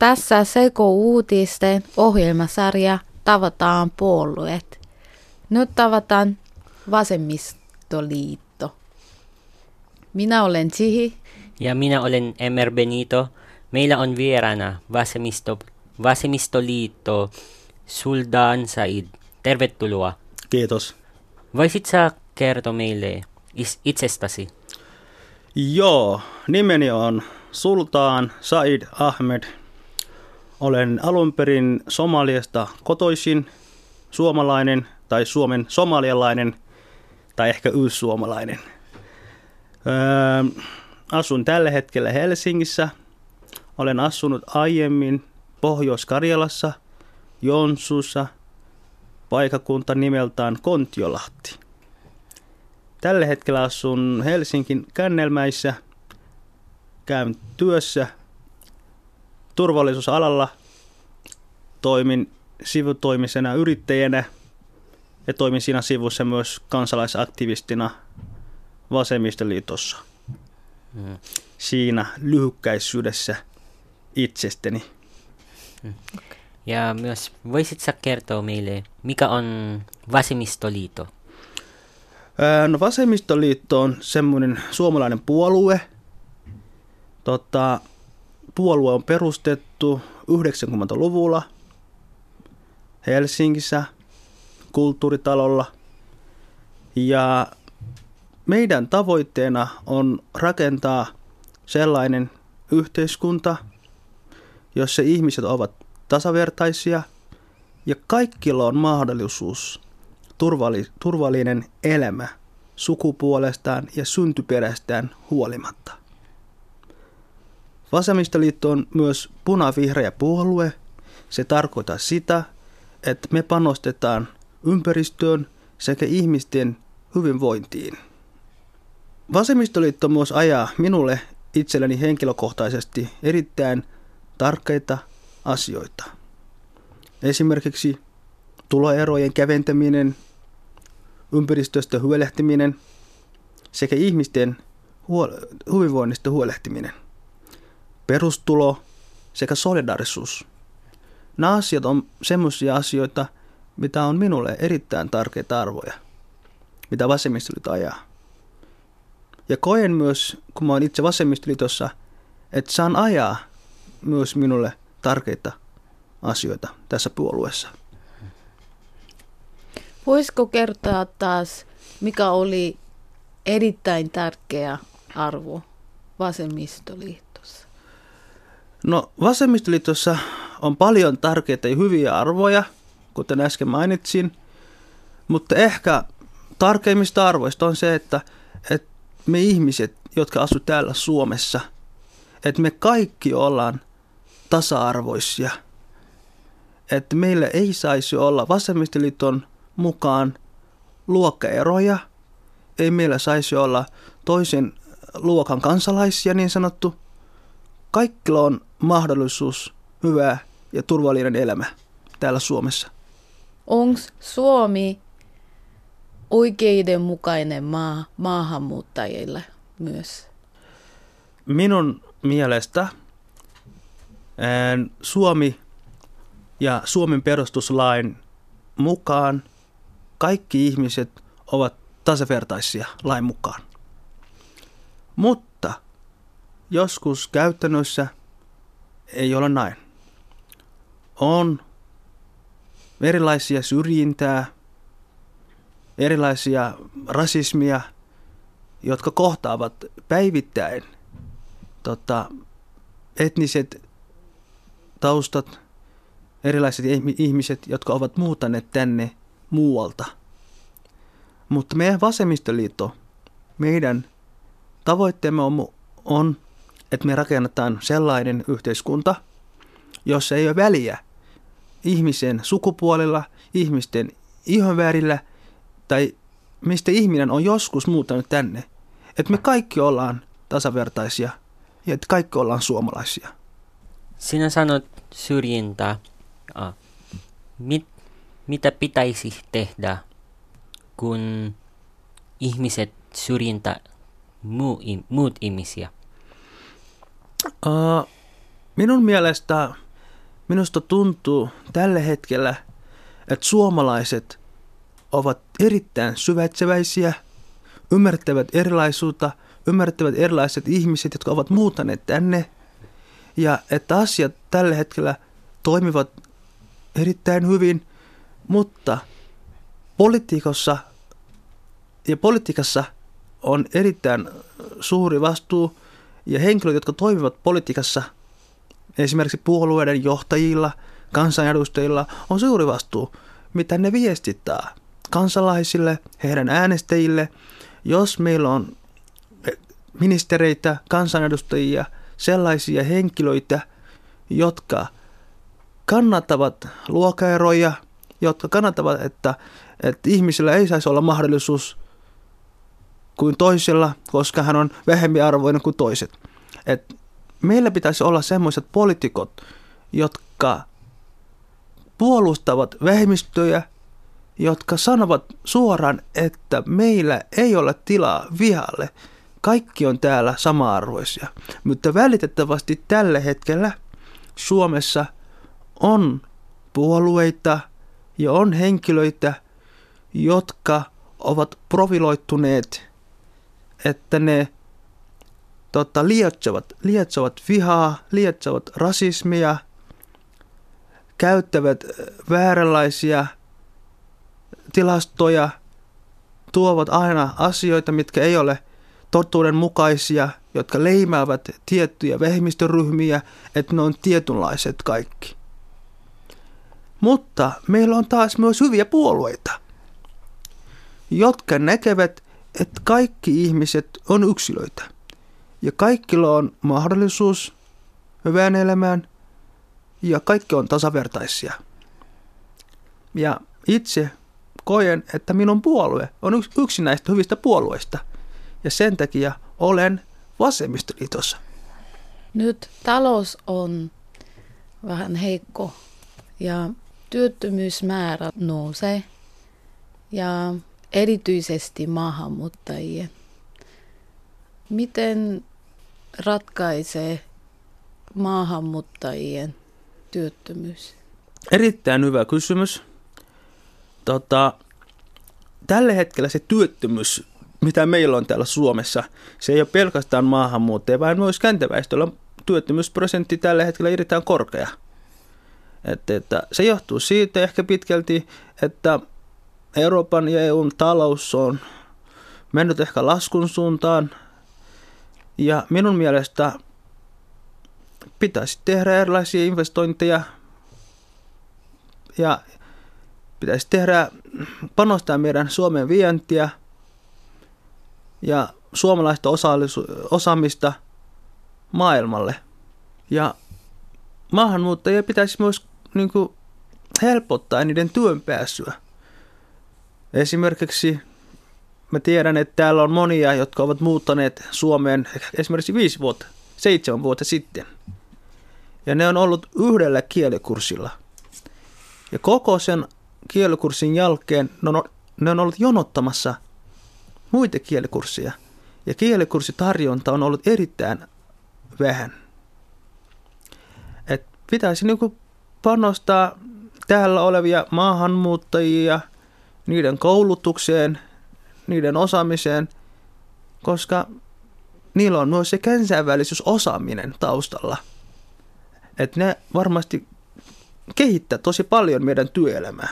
Tässä Seko-uutisten ohjelmasarja Tavataan puolueet. Nyt tavataan Vasemmistoliitto. Minä olen Chihi. Ja minä olen Emer Benito. Meillä on vieraana Vasemmisto, Vasemmistoliitto Suldan Said. Tervetuloa. Kiitos. Voisit sä kertoa meille itsestäsi? Joo, nimeni on Sultaan Said Ahmed. Olen alun perin Somaliasta kotoisin, suomalainen tai Suomen somalialainen tai ehkä yyssuomalainen. Öö, asun tällä hetkellä Helsingissä. Olen asunut aiemmin Pohjois-Karjalassa, Jonsussa, paikakunta nimeltään Kontiolahti. Tällä hetkellä asun Helsingin Kännelmäissä, käyn työssä turvallisuusalalla, toimin sivutoimisena yrittäjänä ja toimin siinä sivussa myös kansalaisaktivistina Vasemmistoliitossa. Siinä lyhykkäisyydessä itsestäni. Ja myös voisitko kertoa meille, mikä on Vasemmistoliitto? No vasemmistoliitto on semmoinen suomalainen puolue. Tota, puolue on perustettu 90-luvulla Helsingissä kulttuuritalolla. Ja meidän tavoitteena on rakentaa sellainen yhteiskunta, jossa ihmiset ovat tasavertaisia ja kaikilla on mahdollisuus turvalli, turvallinen elämä sukupuolestaan ja syntyperästään huolimatta. Vasemmistoliitto on myös punavihreä puolue. Se tarkoittaa sitä, että me panostetaan ympäristöön sekä ihmisten hyvinvointiin. Vasemmistoliitto myös ajaa minulle itselleni henkilökohtaisesti erittäin tärkeitä asioita. Esimerkiksi tuloerojen käventäminen, ympäristöstä huolehtiminen sekä ihmisten huol- hyvinvoinnista huolehtiminen, perustulo sekä solidarisuus. Nämä asiat on sellaisia asioita, mitä on minulle erittäin tärkeitä arvoja, mitä vasemmistoliitto ajaa. Ja koen myös, kun mä oon itse vasemmistoliitossa, että saan ajaa myös minulle tärkeitä asioita tässä puolueessa. Voisiko kertoa taas, mikä oli erittäin tärkeä arvo vasemmistoliitossa? No vasemmistoliitossa on paljon tärkeitä ja hyviä arvoja, kuten äsken mainitsin, mutta ehkä tärkeimmistä arvoista on se, että, että me ihmiset, jotka asuvat täällä Suomessa, että me kaikki ollaan tasa-arvoisia. Että meillä ei saisi olla vasemmistoliiton mukaan luokkaeroja. Ei meillä saisi olla toisen luokan kansalaisia niin sanottu. Kaikilla on mahdollisuus hyvää ja turvallinen elämä täällä Suomessa. Onko Suomi oikeudenmukainen maa maahanmuuttajille myös? Minun mielestä Suomi ja Suomen perustuslain mukaan kaikki ihmiset ovat tasavertaisia lain mukaan. Mutta joskus käytännössä ei ole näin. On erilaisia syrjintää, erilaisia rasismia, jotka kohtaavat päivittäin tota, etniset taustat, erilaiset ihmiset, jotka ovat muuttaneet tänne muualta. Mutta meidän vasemmistoliitto, meidän tavoitteemme on, on, että me rakennetaan sellainen yhteiskunta, jossa ei ole väliä ihmisen sukupuolella, ihmisten ihonvärillä tai mistä ihminen on joskus muuttanut tänne. Että me kaikki ollaan tasavertaisia ja että kaikki ollaan suomalaisia. Sinä sanot syrjintää. Mit, mitä pitäisi tehdä, kun ihmiset syrjintä muu, muut ihmisiä? Uh, minun mielestä minusta tuntuu tällä hetkellä, että suomalaiset ovat erittäin syvätseväisiä, ymmärtävät erilaisuutta, ymmärtävät erilaiset ihmiset, jotka ovat muuttaneet tänne, ja että asiat tällä hetkellä toimivat erittäin hyvin, mutta politiikassa ja politiikassa on erittäin suuri vastuu ja henkilöt, jotka toimivat politiikassa, esimerkiksi puolueiden johtajilla, kansanedustajilla, on suuri vastuu, mitä ne viestittää kansalaisille, heidän äänestäjille. Jos meillä on ministereitä, kansanedustajia, sellaisia henkilöitä, jotka kannattavat luokaeroja, jotka kannattavat, että, että ihmisillä ei saisi olla mahdollisuus kuin toisella, koska hän on vähempiarvoinen kuin toiset. Et meillä pitäisi olla semmoiset poliitikot, jotka puolustavat vähemmistöjä, jotka sanovat suoraan, että meillä ei ole tilaa vihalle. Kaikki on täällä sama-arvoisia. Mutta välitettävästi tällä hetkellä Suomessa on puolueita ja on henkilöitä, jotka ovat profiloittuneet että ne tota, lietsovat, lietsovat vihaa, lietsovat rasismia, käyttävät vääränlaisia tilastoja, tuovat aina asioita, mitkä ei ole totuuden mukaisia, jotka leimaavat tiettyjä vähemmistöryhmiä, että ne on tietynlaiset kaikki. Mutta meillä on taas myös hyviä puolueita, jotka näkevät, että kaikki ihmiset on yksilöitä ja kaikilla on mahdollisuus hyvään elämään ja kaikki on tasavertaisia. Ja itse koen, että minun puolue on yksi näistä hyvistä puolueista ja sen takia olen vasemmistoliitossa. Nyt talous on vähän heikko ja työttömyysmäärä nousee ja erityisesti maahanmuuttajien. Miten ratkaisee maahanmuuttajien työttömyys? Erittäin hyvä kysymys. Tota, tällä hetkellä se työttömyys, mitä meillä on täällä Suomessa, se ei ole pelkästään maahanmuuttajia, vaan myös käntäväestöllä työttömyysprosentti tällä hetkellä erittäin korkea. Että, että se johtuu siitä ehkä pitkälti, että Euroopan ja EUn talous on mennyt ehkä laskun suuntaan. Ja minun mielestä pitäisi tehdä erilaisia investointeja ja pitäisi tehdä, panostaa meidän Suomen vientiä ja suomalaista osaamista maailmalle. Ja maahanmuuttajia pitäisi myös niin kuin, helpottaa niiden työn pääsyä. Esimerkiksi mä tiedän, että täällä on monia, jotka ovat muuttaneet Suomeen esimerkiksi viisi vuotta, seitsemän vuotta sitten. Ja ne on ollut yhdellä kielikurssilla. Ja koko sen kielikurssin jälkeen ne on, ne on ollut jonottamassa muita kielikursseja. Ja kielikurssitarjonta on ollut erittäin vähän. Et pitäisi niinku panostaa täällä olevia maahanmuuttajia – niiden koulutukseen, niiden osaamiseen, koska niillä on myös se kansainvälisyysosaaminen taustalla. Että ne varmasti kehittää tosi paljon meidän työelämää.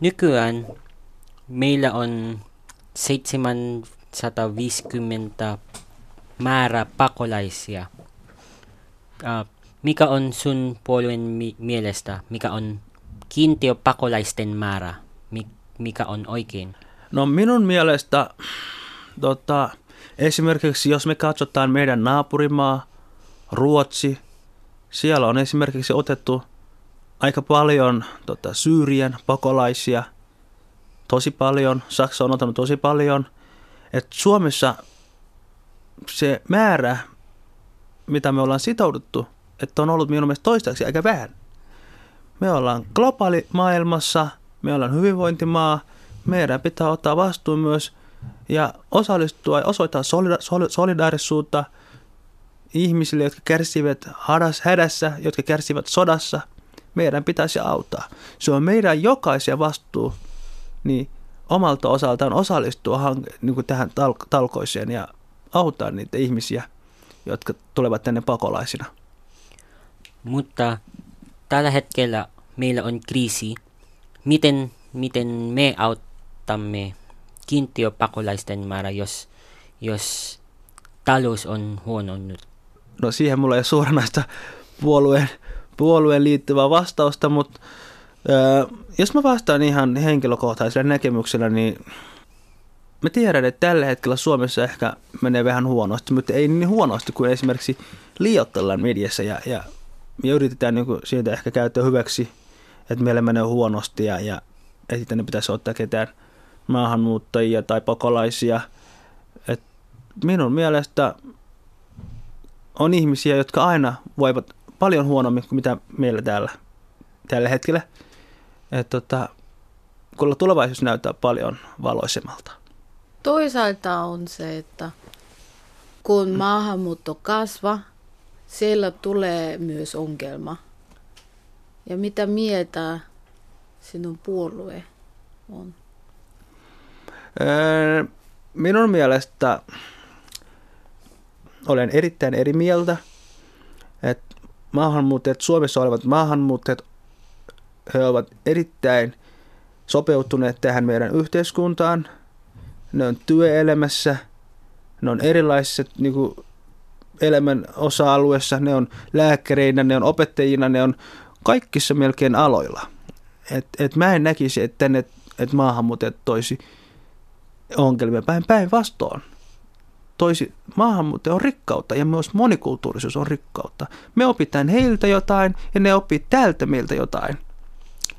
Nykyään meillä on 750 määrä pakolaisia. mikä on sun puolueen mi- mielestä, mikä on kiintiö pakolaisten määrä? Mikä on oikein? No minun mielestä tota, esimerkiksi jos me katsotaan meidän naapurimaa, Ruotsi, siellä on esimerkiksi otettu aika paljon tota, Syyrien pakolaisia, tosi paljon, Saksa on ottanut tosi paljon. Et Suomessa se määrä, mitä me ollaan sitouduttu, että on ollut minun mielestä toistaiseksi aika vähän. Me ollaan globaali maailmassa – me ollaan hyvinvointimaa, meidän pitää ottaa vastuu myös ja osallistua ja osoittaa solidaarisuutta ihmisille, jotka kärsivät hädässä, jotka kärsivät sodassa. meidän pitäisi auttaa. Se on meidän jokaisen vastuu niin omalta osaltaan osallistua hank- niin kuin tähän tal- talkoiseen ja auttaa niitä ihmisiä, jotka tulevat tänne pakolaisina. Mutta tällä hetkellä meillä on kriisi. Miten, miten me autamme kiintiöpakolaisten määrä, jos, jos talous on huononnut? No siihen mulla ei ole suoranaista puolueen, puolueen liittyvää vastausta, mutta ää, jos mä vastaan ihan henkilökohtaisella näkemyksellä, niin mä tiedän, että tällä hetkellä Suomessa ehkä menee vähän huonosti, mutta ei niin huonosti kuin esimerkiksi liioitellaan mediassa ja, ja, ja yritetään niin siitä ehkä käyttää hyväksi, että meillä menee huonosti ja, ja että ne pitäisi ottaa ketään maahanmuuttajia tai pakolaisia. Et minun mielestä on ihmisiä, jotka aina voivat paljon huonommin kuin mitä meillä täällä tällä hetkellä. Et tota, kun tulevaisuus näyttää paljon valoisemmalta. Toisaalta on se, että kun maahanmuutto kasvaa, siellä tulee myös ongelma. Ja mitä mieltä sinun puolue on? Öö, minun mielestä olen erittäin eri mieltä, että maahanmuuttajat, Suomessa olevat maahanmuuttajat, he ovat erittäin sopeutuneet tähän meidän yhteiskuntaan. Ne on työelämässä, ne on erilaisissa niin kuin, elämän osa-alueissa, ne on lääkäreinä, ne on opettajina, ne on kaikissa melkein aloilla. Et, et mä en näkisi, että tänne että maahanmuuttajat toisi ongelmia päin päinvastoin. Toisi maahanmuutto on rikkautta ja myös monikulttuurisuus on rikkautta. Me opitaan heiltä jotain ja ne oppii täältä meiltä jotain.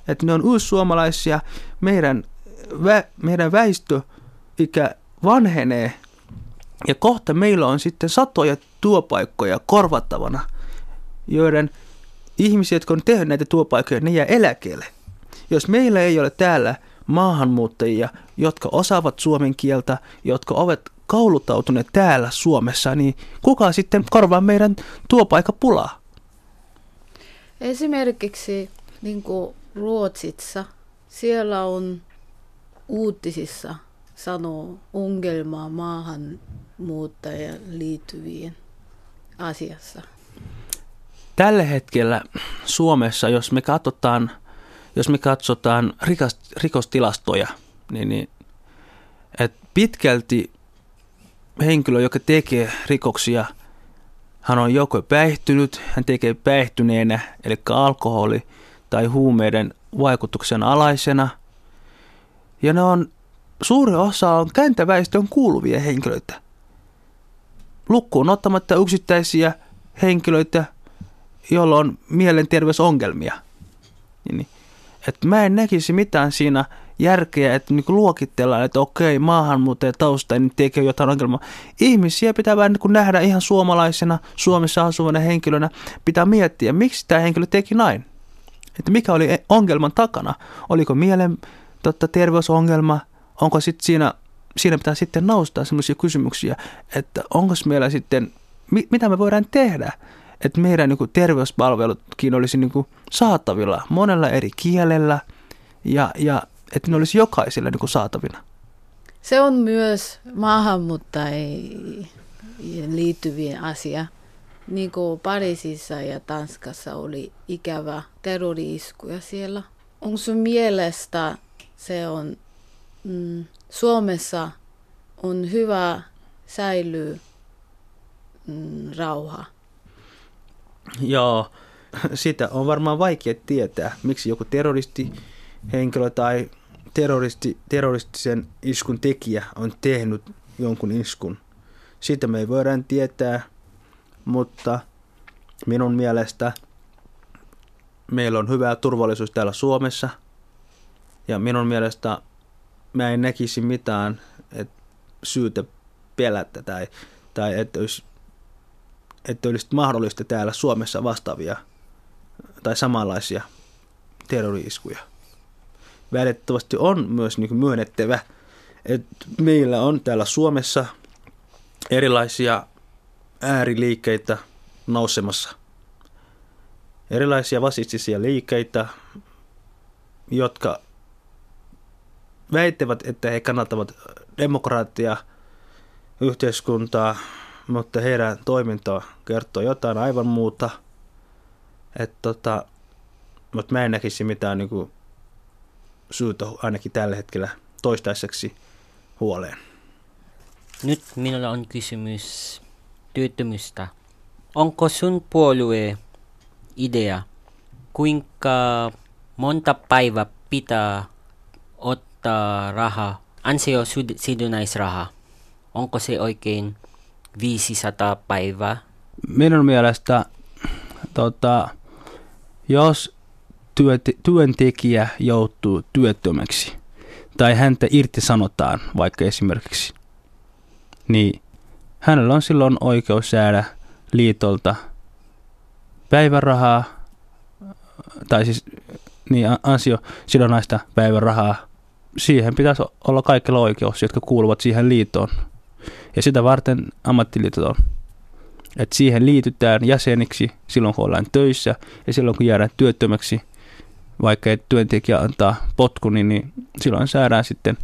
Että ne on uussuomalaisia, meidän, vä, meidän väestöikä vanhenee ja kohta meillä on sitten satoja työpaikkoja korvattavana, joiden ihmisiä, jotka on tehnyt näitä työpaikkoja, ne jää eläkkeelle. Jos meillä ei ole täällä maahanmuuttajia, jotka osaavat suomen kieltä, jotka ovat kouluttautuneet täällä Suomessa, niin kuka sitten korvaa meidän työpaikapulaa? Esimerkiksi niin kuin Ruotsissa, siellä on uutisissa sanoo ongelmaa maahanmuuttajien liittyvien asiassa. Tällä hetkellä Suomessa, jos me katsotaan – jos me katsotaan rikast, rikostilastoja, niin, niin että pitkälti henkilö, joka tekee rikoksia, hän on joko päihtynyt, hän tekee päihtyneenä, eli alkoholi tai huumeiden vaikutuksen alaisena. Ja ne on, suuri osa on käntäväestön kuuluvia henkilöitä. Lukkuun ottamatta yksittäisiä henkilöitä, joilla on mielenterveysongelmia. Niin, että mä en näkisi mitään siinä järkeä, että niin luokitellaan, että okei, maahanmuuttaja tausta, niin tekee jotain ongelmaa. Ihmisiä pitää vähän niin nähdä ihan suomalaisena, Suomessa asuvana henkilönä. Pitää miettiä, miksi tämä henkilö teki näin. Että mikä oli ongelman takana. Oliko mielen totta, terveysongelma, onko sitten siinä, siinä pitää sitten nousta sellaisia kysymyksiä, että onko meillä sitten, mi, mitä me voidaan tehdä, että meidän niin kuin, terveyspalvelutkin olisi niin kuin, saatavilla monella eri kielellä ja, ja että ne olisi jokaiselle niin saatavina. Se on myös maahanmuuttajien liittyvien asia. Niin kuin Pariisissa ja Tanskassa oli ikävä terrori-iskuja siellä. Onko sun mielestä se on mm, Suomessa on hyvä säilyä mm, rauha? Joo, sitä on varmaan vaikea tietää, miksi joku terroristi henkilö tai terroristi, terroristisen iskun tekijä on tehnyt jonkun iskun. Sitä me ei voida tietää, mutta minun mielestä meillä on hyvä turvallisuus täällä Suomessa. Ja minun mielestä mä en näkisi mitään että syytä pelätä tai, tai että olisi että olisi mahdollista täällä Suomessa vastaavia tai samanlaisia terrori-iskuja. Välitettävästi on myös niin myönnettävä, että meillä on täällä Suomessa erilaisia ääriliikkeitä nousemassa. erilaisia vasistisia liikkeitä, jotka väittävät, että he kannattavat demokraattia, yhteiskuntaa, mutta heidän toiminta kertoo jotain aivan muuta. Et tota, mutta mä en näkisi mitään niin kuin, syytä ainakin tällä hetkellä toistaiseksi huoleen. Nyt minulla on kysymys työttömystä. Onko sun puolue idea, kuinka monta päivää pitää ottaa raha, ansiosidonnaisraha? Onko se oikein 500 päivää? Minun mielestä, tota, jos työntekijä joutuu työttömäksi tai häntä irtisanotaan vaikka esimerkiksi, niin hänellä on silloin oikeus jäädä liitolta päivärahaa, tai siis niin ansiosidonnaista päivärahaa. Siihen pitäisi olla kaikilla oikeus, jotka kuuluvat siihen liittoon. Ja sitä varten ammattiliitot on. Että siihen liitytään jäseniksi silloin, kun ollaan töissä ja silloin, kun jäädään työttömäksi. Vaikka ei työntekijä antaa potkun, niin, niin silloin saadaan sitten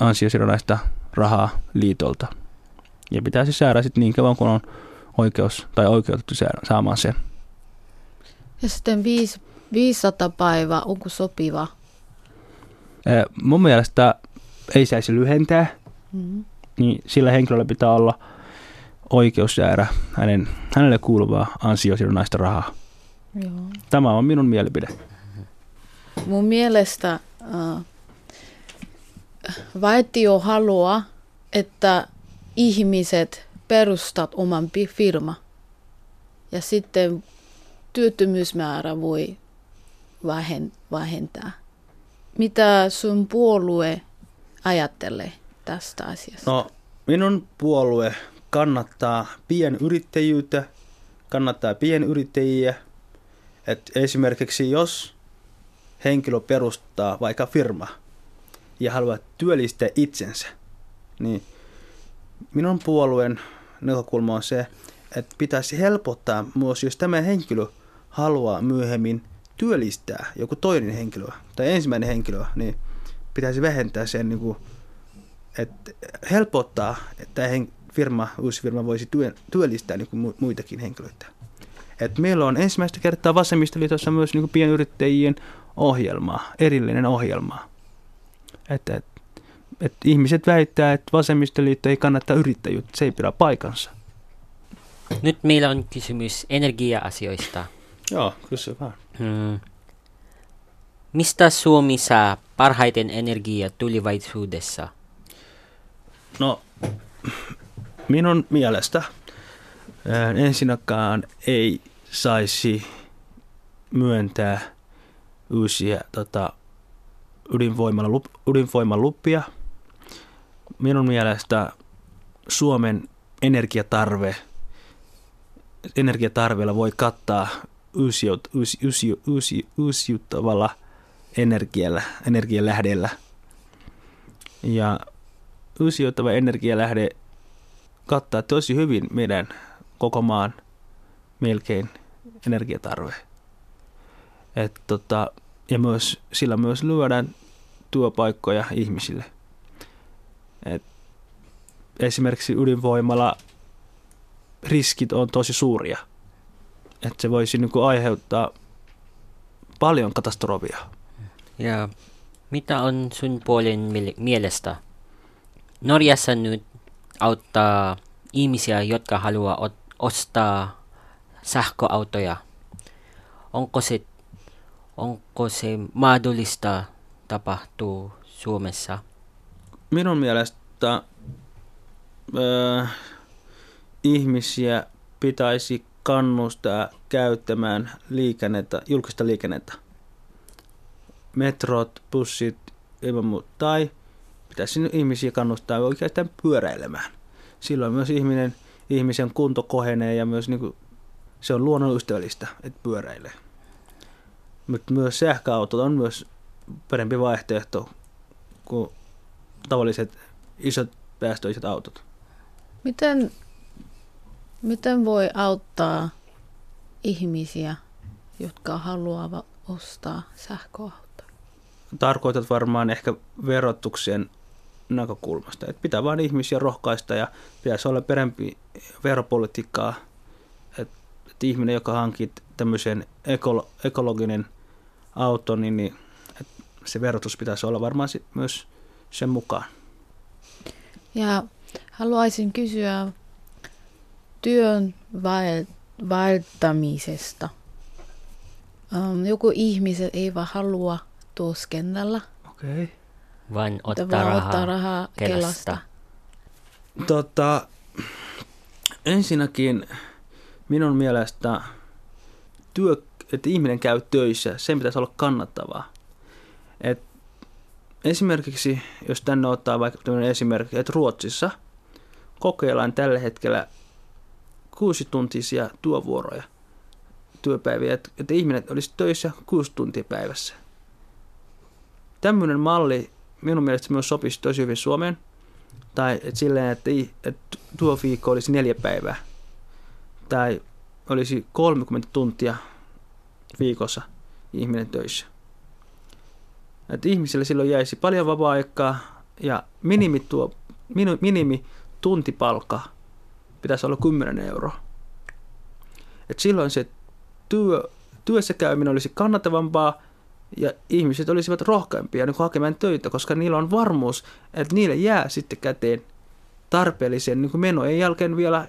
ansiosidonnaista rahaa liitolta. Ja pitäisi saada sitten niin kauan, kun on oikeus tai oikeutettu saamaan sen. Ja sitten 500 päivää, onko sopiva? Mun mielestä ei saisi lyhentää, mm-hmm. Niin sillä henkilöllä pitää olla oikeus jäädä hänen, hänelle kuuluvaa ansiosidonnaista rahaa. Joo. Tämä on minun mielipide. Mun mielestä äh, valtio haluaa, että ihmiset perustat oman firma. Ja sitten työttömyysmäärä voi vähentää. Mitä sun puolue ajattelee tästä asiasta? No, minun puolue kannattaa pienyrittäjyyttä, kannattaa pienyrittäjiä. Et esimerkiksi jos henkilö perustaa vaikka firma ja haluaa työllistää itsensä, niin minun puolueen näkökulma on se, että pitäisi helpottaa myös, jos tämä henkilö haluaa myöhemmin työllistää joku toinen henkilö tai ensimmäinen henkilö, niin pitäisi vähentää sen, niin kuin, että helpottaa, että firma, uusi firma voisi työllistää niin muitakin henkilöitä. Et meillä on ensimmäistä kertaa vasemmistoliitossa myös niin kuin pienyrittäjien ohjelma, erillinen ohjelma. Että, et, et ihmiset väittää, että vasemmistoliitto ei kannata yrittäjyyttä, se ei pidä paikansa. Nyt meillä on kysymys energia-asioista. Joo, kysy vaan. Hmm. Mistä Suomi saa parhaiten energiaa tulevaisuudessa? No, minun mielestä ensinnäkään ei saisi myöntää uusia tota, ydinvoimalupia. Minun mielestä Suomen energiatarve, energiatarveella voi kattaa uusiut, uusi, uusi, uusi, uusiuttavalla energialla, energialähdellä. Ja uusiuttava energialähde kattaa tosi hyvin meidän koko maan melkein energiatarve. Et tota, ja myös, sillä myös lyödään työpaikkoja ihmisille. Et esimerkiksi ydinvoimalla riskit on tosi suuria. Että se voisi niin kuin aiheuttaa paljon katastrofia. Ja mitä on sun puolen mielestä? Norjassa nyt auttaa ihmisiä, jotka haluaa ostaa sähköautoja. Onko se, onko se mahdollista tapahtuu Suomessa? Minun mielestä äh, ihmisiä pitäisi kannustaa käyttämään liikennettä, julkista liikennettä. Metrot, bussit, ilman. Tai pitäisi ihmisiä kannustaa oikeastaan pyöräilemään. Silloin myös ihminen, ihmisen kunto kohenee ja myös niin kuin, se on luonnonystävällistä, että pyöräilee. Mutta myös sähköautot on myös parempi vaihtoehto kuin tavalliset isot päästöiset autot. Miten, miten voi auttaa ihmisiä, jotka haluavat ostaa sähköautoja. Tarkoitat varmaan ehkä verotuksen näkökulmasta. Että pitää vain ihmisiä rohkaista ja pitäisi olla perempi veropolitiikkaa. Että et ihminen, joka hankit tämmöisen ekolo- ekologinen auto, niin, niin et se verotus pitäisi olla varmaan sit myös sen mukaan. Ja haluaisin kysyä työn vaeltamisesta. Um, joku ihmiset eivät halua tuoskennella, Okei. Okay. Vain ottaa vaan rahaa, ottaa rahaa Kelasta. Kelasta. Tota, ensinnäkin minun mielestä työ, että ihminen käy töissä, sen pitäisi olla kannattavaa. Et esimerkiksi, jos tänne ottaa vaikka tämmöinen esimerkki, että Ruotsissa kokeillaan tällä hetkellä kuusi tuntisia työvuoroja, työpäiviä, että, että ihminen olisi töissä kuusi tuntia päivässä. Tämmöinen malli minun mielestä myös sopisi tosi hyvin Suomeen. Tai että silleen, että, että tuo viikko olisi neljä päivää. Tai olisi 30 tuntia viikossa ihminen töissä. Että ihmisille silloin jäisi paljon vapaa-aikaa ja minimi, tuo, minimi tuntipalkka pitäisi olla 10 euroa. Et silloin se työ, työssä käyminen olisi kannattavampaa ja ihmiset olisivat rohkeampia niin hakemaan töitä, koska niillä on varmuus, että niille jää sitten käteen tarpeellisen niin menojen jälkeen vielä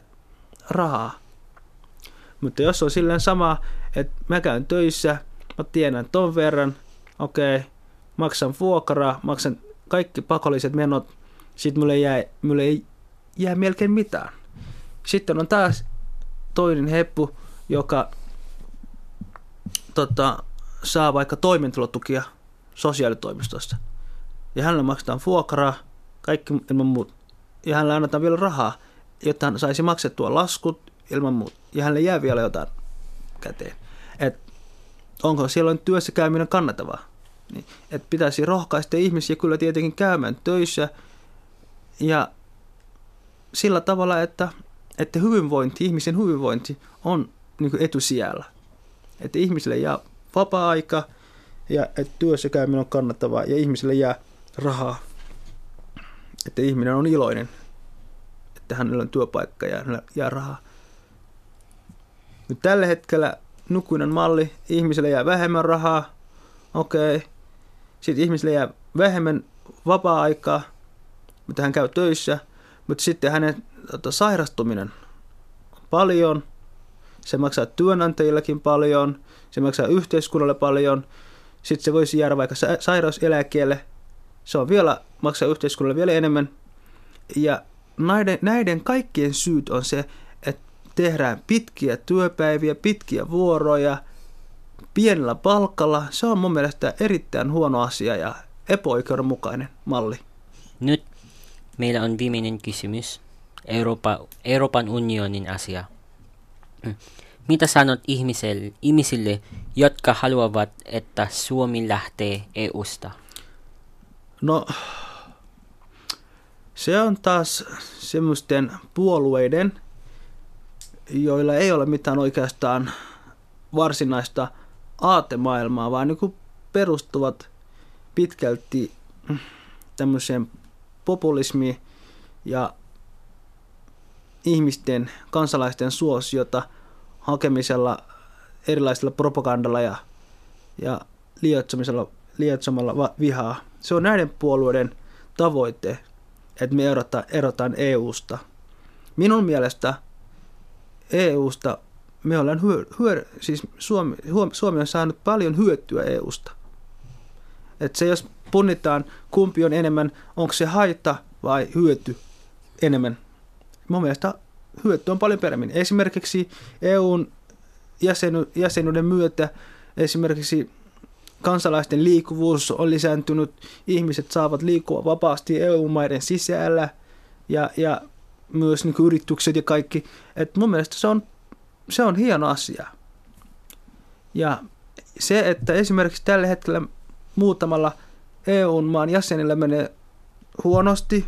rahaa. Mutta jos on silleen sama, että mä käyn töissä, mä tiedän ton verran, okei, okay, maksan vuokraa, maksan kaikki pakolliset menot, sitten mulle, jää, mulle ei jää melkein mitään. Sitten on taas toinen heppu, joka tota, saa vaikka toimeentulotukia sosiaalitoimistosta. Ja hänelle maksetaan vuokraa, kaikki ilman muut. Ja hänelle annetaan vielä rahaa, jotta hän saisi maksettua laskut ilman muut. Ja hänelle jää vielä jotain käteen. Et onko silloin työssä käyminen kannattavaa? Niin, et pitäisi rohkaista ihmisiä kyllä tietenkin käymään töissä ja sillä tavalla, että, että hyvinvointi, ihmisen hyvinvointi on niin etusijalla. Että ihmisille jää vapaa-aika ja että työssä käyminen on kannattavaa ja ihmisille jää rahaa. Että ihminen on iloinen, että hänellä on työpaikka ja hänellä jää rahaa. Nyt tällä hetkellä nukuinen malli, ihmiselle jää vähemmän rahaa, okei. Okay. Sitten ihmiselle jää vähemmän vapaa-aikaa, mutta hän käy töissä, mutta sitten hänen tota, sairastuminen on paljon, se maksaa työnantajillekin paljon, se maksaa yhteiskunnalle paljon, sitten se voisi jäädä vaikka sa- sairauseläkkeelle, se on vielä, maksaa yhteiskunnalle vielä enemmän. Ja näiden, näiden kaikkien syyt on se, että tehdään pitkiä työpäiviä, pitkiä vuoroja, pienellä palkalla. Se on mun mielestä erittäin huono asia ja epäoikeudenmukainen malli. Nyt meillä on viimeinen kysymys. Euroopan, Euroopan unionin asia. Mitä sanot ihmiselle, ihmisille, jotka haluavat, että Suomi lähtee EUsta? No, se on taas semmoisten puolueiden, joilla ei ole mitään oikeastaan varsinaista aatemaailmaa, vaan niin perustuvat pitkälti tämmöiseen populismiin ja ihmisten, kansalaisten suosiota hakemisella erilaisella propagandalla ja, ja lietsomisella, lietsomalla vihaa. Se on näiden puolueiden tavoite, että me erotaan, erotaan EU-sta. Minun mielestä EU-sta me ollaan hyö, hyö, siis Suomi, Suomi on saanut paljon hyötyä EU-sta. Et se jos punnitaan, kumpi on enemmän, onko se haita vai hyöty enemmän. Mun mielestä hyöty on paljon paremmin. Esimerkiksi EUn jäseny, jäsenyyden myötä esimerkiksi kansalaisten liikkuvuus on lisääntynyt, ihmiset saavat liikkua vapaasti EU-maiden sisällä ja, ja myös niin yritykset ja kaikki. Et mun mielestä se on, se on hieno asia. Ja se, että esimerkiksi tällä hetkellä muutamalla EU-maan jäsenillä menee huonosti,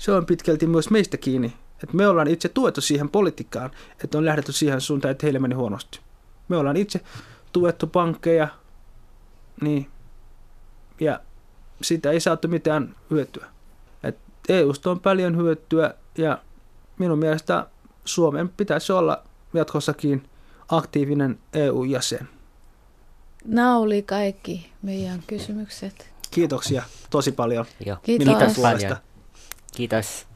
se on pitkälti myös meistä kiinni. Että me ollaan itse tuettu siihen politiikkaan, että on lähdetty siihen suuntaan, että heille meni huonosti. Me ollaan itse tuettu pankkeja, niin, ja sitä ei saatu mitään hyötyä. Et EUsta on paljon hyötyä ja minun mielestä Suomen pitäisi olla jatkossakin aktiivinen EU-jäsen. Nämä oli kaikki meidän kysymykset. Kiitoksia tosi paljon. Joo. Kiitos. Minun Kiitos paljon. Kiitos.